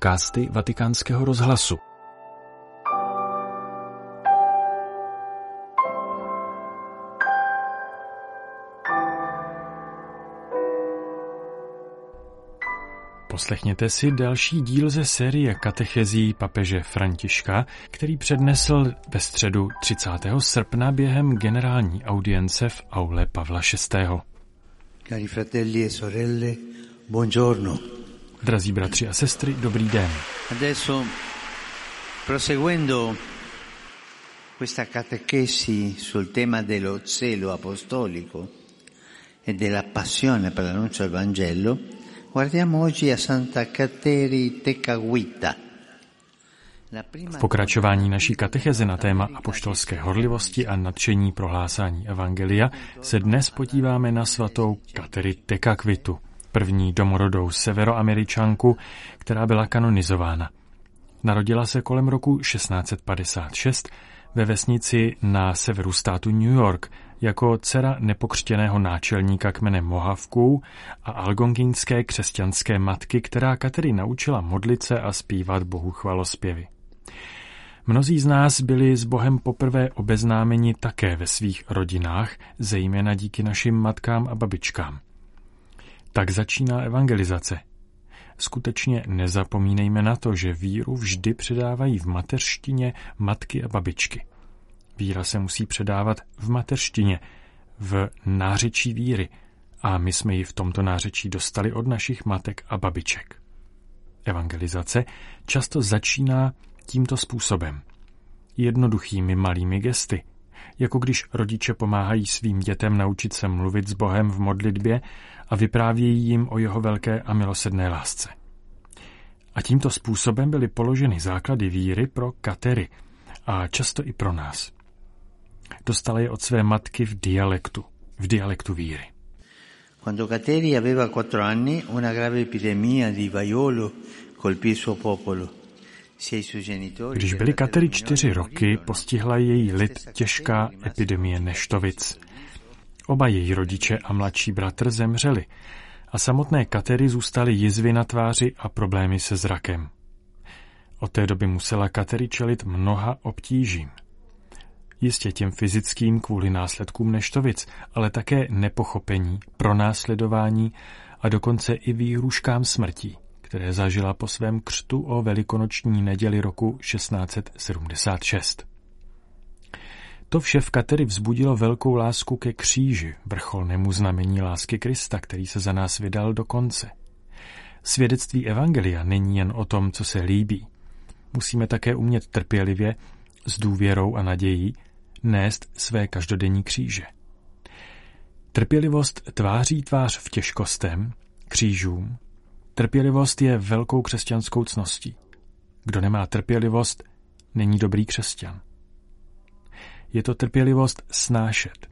podcasty Vatikánského rozhlasu. Poslechněte si další díl ze série katechezí papeže Františka, který přednesl ve středu 30. srpna během generální audience v aule Pavla VI. Cari fratelli e sorelle, buongiorno. Drazí bratři a sestry, dobrý den. Adesso, proseguendo questa catechesi sul tema dello zelo apostolico e della passione per l'annuncio del Vangelo, guardiamo oggi a Santa Cateri Tecaguita. V pokračování naší katecheze na téma apoštolské horlivosti a nadšení prohlásání Evangelia se dnes podíváme na svatou Kateri Tekakvitu, první domorodou severoameričanku, která byla kanonizována. Narodila se kolem roku 1656 ve vesnici na severu státu New York jako dcera nepokřtěného náčelníka kmene Mohavků a algongínské křesťanské matky, která Katery naučila modlit se a zpívat Bohu chvalospěvy. Mnozí z nás byli s Bohem poprvé obeznámeni také ve svých rodinách, zejména díky našim matkám a babičkám. Tak začíná evangelizace. Skutečně nezapomínejme na to, že víru vždy předávají v mateřštině matky a babičky. Víra se musí předávat v mateřštině, v nářečí víry, a my jsme ji v tomto nářečí dostali od našich matek a babiček. Evangelizace často začíná tímto způsobem. Jednoduchými malými gesty, jako když rodiče pomáhají svým dětem naučit se mluvit s Bohem v modlitbě a vyprávějí jim o jeho velké a milosedné lásce. A tímto způsobem byly položeny základy víry pro Katery a často i pro nás. Dostala je od své matky v dialektu, v dialektu víry. Quando Kateri aveva quattro anni, una grave epidemia di vaiolo colpì il suo popolo. Když byly Katery čtyři roky, postihla její lid těžká epidemie neštovic. Oba její rodiče a mladší bratr zemřeli a samotné Katery zůstaly jizvy na tváři a problémy se zrakem. Od té doby musela Katery čelit mnoha obtížím. Jistě těm fyzickým kvůli následkům neštovic, ale také nepochopení, pronásledování a dokonce i výhruškám smrtí které zažila po svém křtu o velikonoční neděli roku 1676. To vše v Katery vzbudilo velkou lásku ke kříži, vrcholnému znamení lásky Krista, který se za nás vydal do konce. Svědectví Evangelia není jen o tom, co se líbí. Musíme také umět trpělivě, s důvěrou a nadějí, nést své každodenní kříže. Trpělivost tváří tvář v těžkostem, křížům, Trpělivost je velkou křesťanskou cností. Kdo nemá trpělivost, není dobrý křesťan. Je to trpělivost snášet.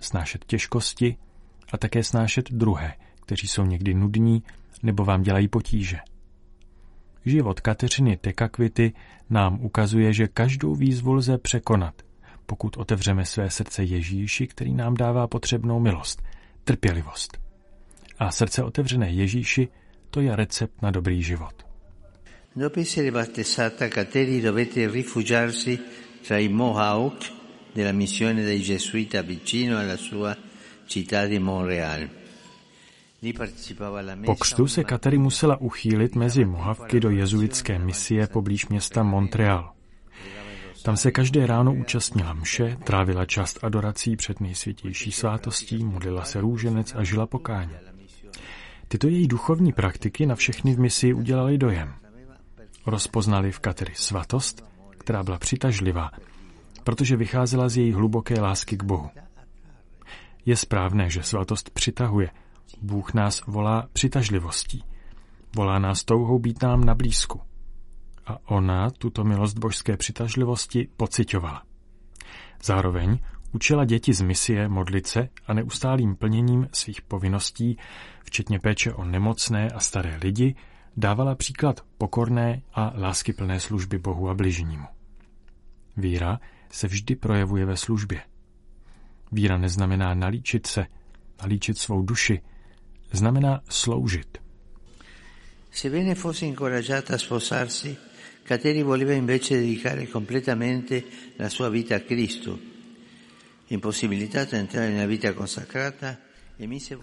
Snášet těžkosti a také snášet druhé, kteří jsou někdy nudní nebo vám dělají potíže. Život Kateřiny Tekakvity nám ukazuje, že každou výzvu lze překonat, pokud otevřeme své srdce Ježíši, který nám dává potřebnou milost, trpělivost. A srdce otevřené Ježíši to je recept na dobrý život. Dopo essere battezzata, Kateri dovette rifugiarsi tra i Mohawk della missione dei Gesuita vicino alla sua città di Montreal. Po křtu se Kateri musela uchýlit mezi Mohavky do jezuitské misie poblíž města Montreal. Tam se každé ráno účastnila mše, trávila část adorací před nejsvětější svátostí, modlila se růženec a žila pokání. Tyto její duchovní praktiky na všechny v misi udělali dojem. Rozpoznali v Katery svatost, která byla přitažlivá, protože vycházela z její hluboké lásky k Bohu. Je správné, že svatost přitahuje. Bůh nás volá přitažlivostí. Volá nás touhou být nám na blízku. A ona tuto milost božské přitažlivosti pocitovala. Zároveň Učila děti z misie modlit se a neustálým plněním svých povinností, včetně péče o nemocné a staré lidi, dávala příklad pokorné a láskyplné služby Bohu a bližnímu. Víra se vždy projevuje ve službě. Víra neznamená nalíčit se, nalíčit svou duši, znamená sloužit. Sebbene fosse incoraggiata a sposarsi, Kateri voleva invece dedicare completamente la sua vita a Cristo. Impossibilitata a entrare nella vita consacrata,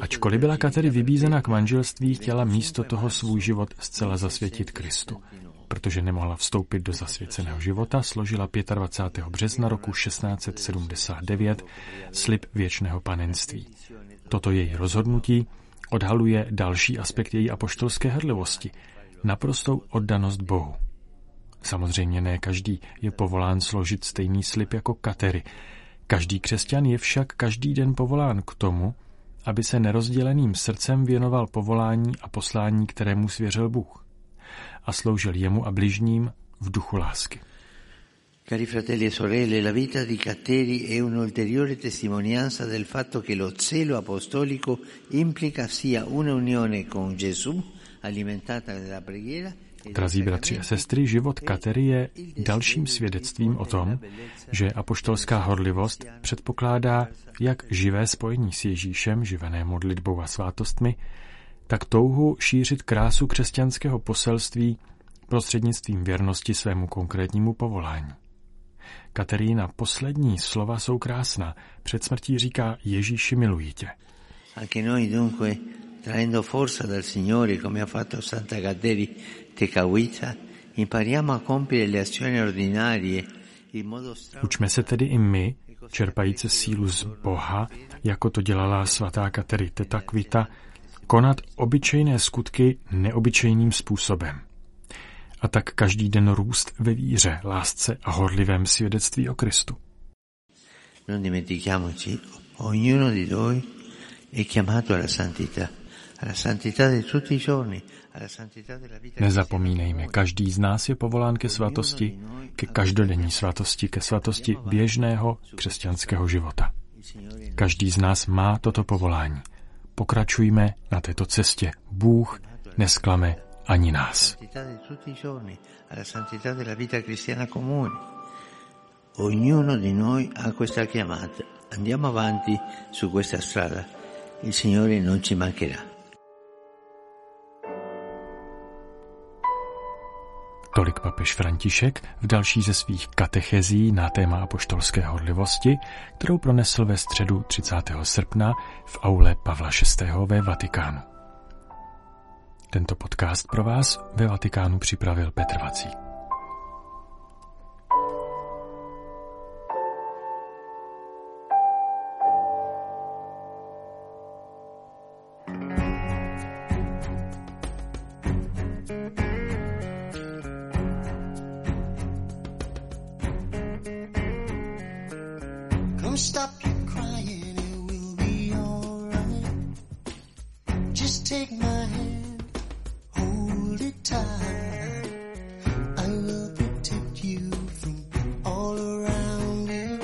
Ačkoliv byla Katery vybízena k manželství, chtěla místo toho svůj život zcela zasvětit Kristu. Protože nemohla vstoupit do zasvěceného života, složila 25. března roku 1679 slib věčného panenství. Toto její rozhodnutí odhaluje další aspekt její apoštolské hrlivosti, naprostou oddanost Bohu. Samozřejmě ne každý je povolán složit stejný slib jako Katery. Každý křesťan je však každý den povolán k tomu, aby se nerozděleným srdcem věnoval povolání a poslání, kterému svěřil Bůh a sloužil jemu a bližním v duchu lásky. Cari fratelli e sorelle, la vita di Catteri è un'ulteriore testimonianza del fatto che lo zelo apostolico implica sia una unione con Gesù alimentata preghiera Drazí bratři a sestry, život Katery je dalším svědectvím o tom, že apoštolská horlivost předpokládá jak živé spojení s Ježíšem, živené modlitbou a svátostmi, tak touhu šířit krásu křesťanského poselství prostřednictvím věrnosti svému konkrétnímu povolání. Katerína poslední slova jsou krásná. Před smrtí říká Ježíši miluji tě. Anche noi dunque, traendo forza dal Signore, come ha fatto Santa Cateri Tecavita, impariamo a compiere le azioni ordinarie Učme se tedy i my, čerpající sílu z Boha, jako to dělala svatá Katery Tetakvita, konat obyčejné skutky neobyčejným způsobem. A tak každý den růst ve víře, lásce a horlivém svědectví o Kristu. Non dimentichiamoci, ognuno di noi è chiamato alla santità, Nezapomínejme, každý z nás je povolán ke svatosti, ke každodenní svatosti, ke svatosti běžného křesťanského života. Každý z nás má toto povolání. Pokračujme na této cestě. Bůh nesklame ani nás. Ognuno di noi ha questa chiamata. Andiamo avanti su questa strada. Il Signore non ci mancherà. Tolik papež František v další ze svých katechezí na téma apoštolské horlivosti, kterou pronesl ve středu 30. srpna v aule Pavla VI. ve Vatikánu. Tento podcast pro vás ve Vatikánu připravil Petr Vacík. Don't stop your crying, it will be alright. Just take my hand, hold it tight. I will protect you from all around you.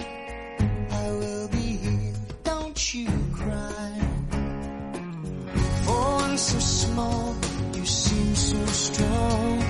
I will be here, don't you cry. Oh, For one so small, you seem so strong.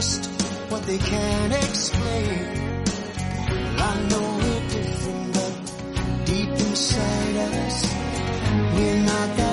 Don't what they can't explain. Well, I know we're different, but deep inside us, we're not that.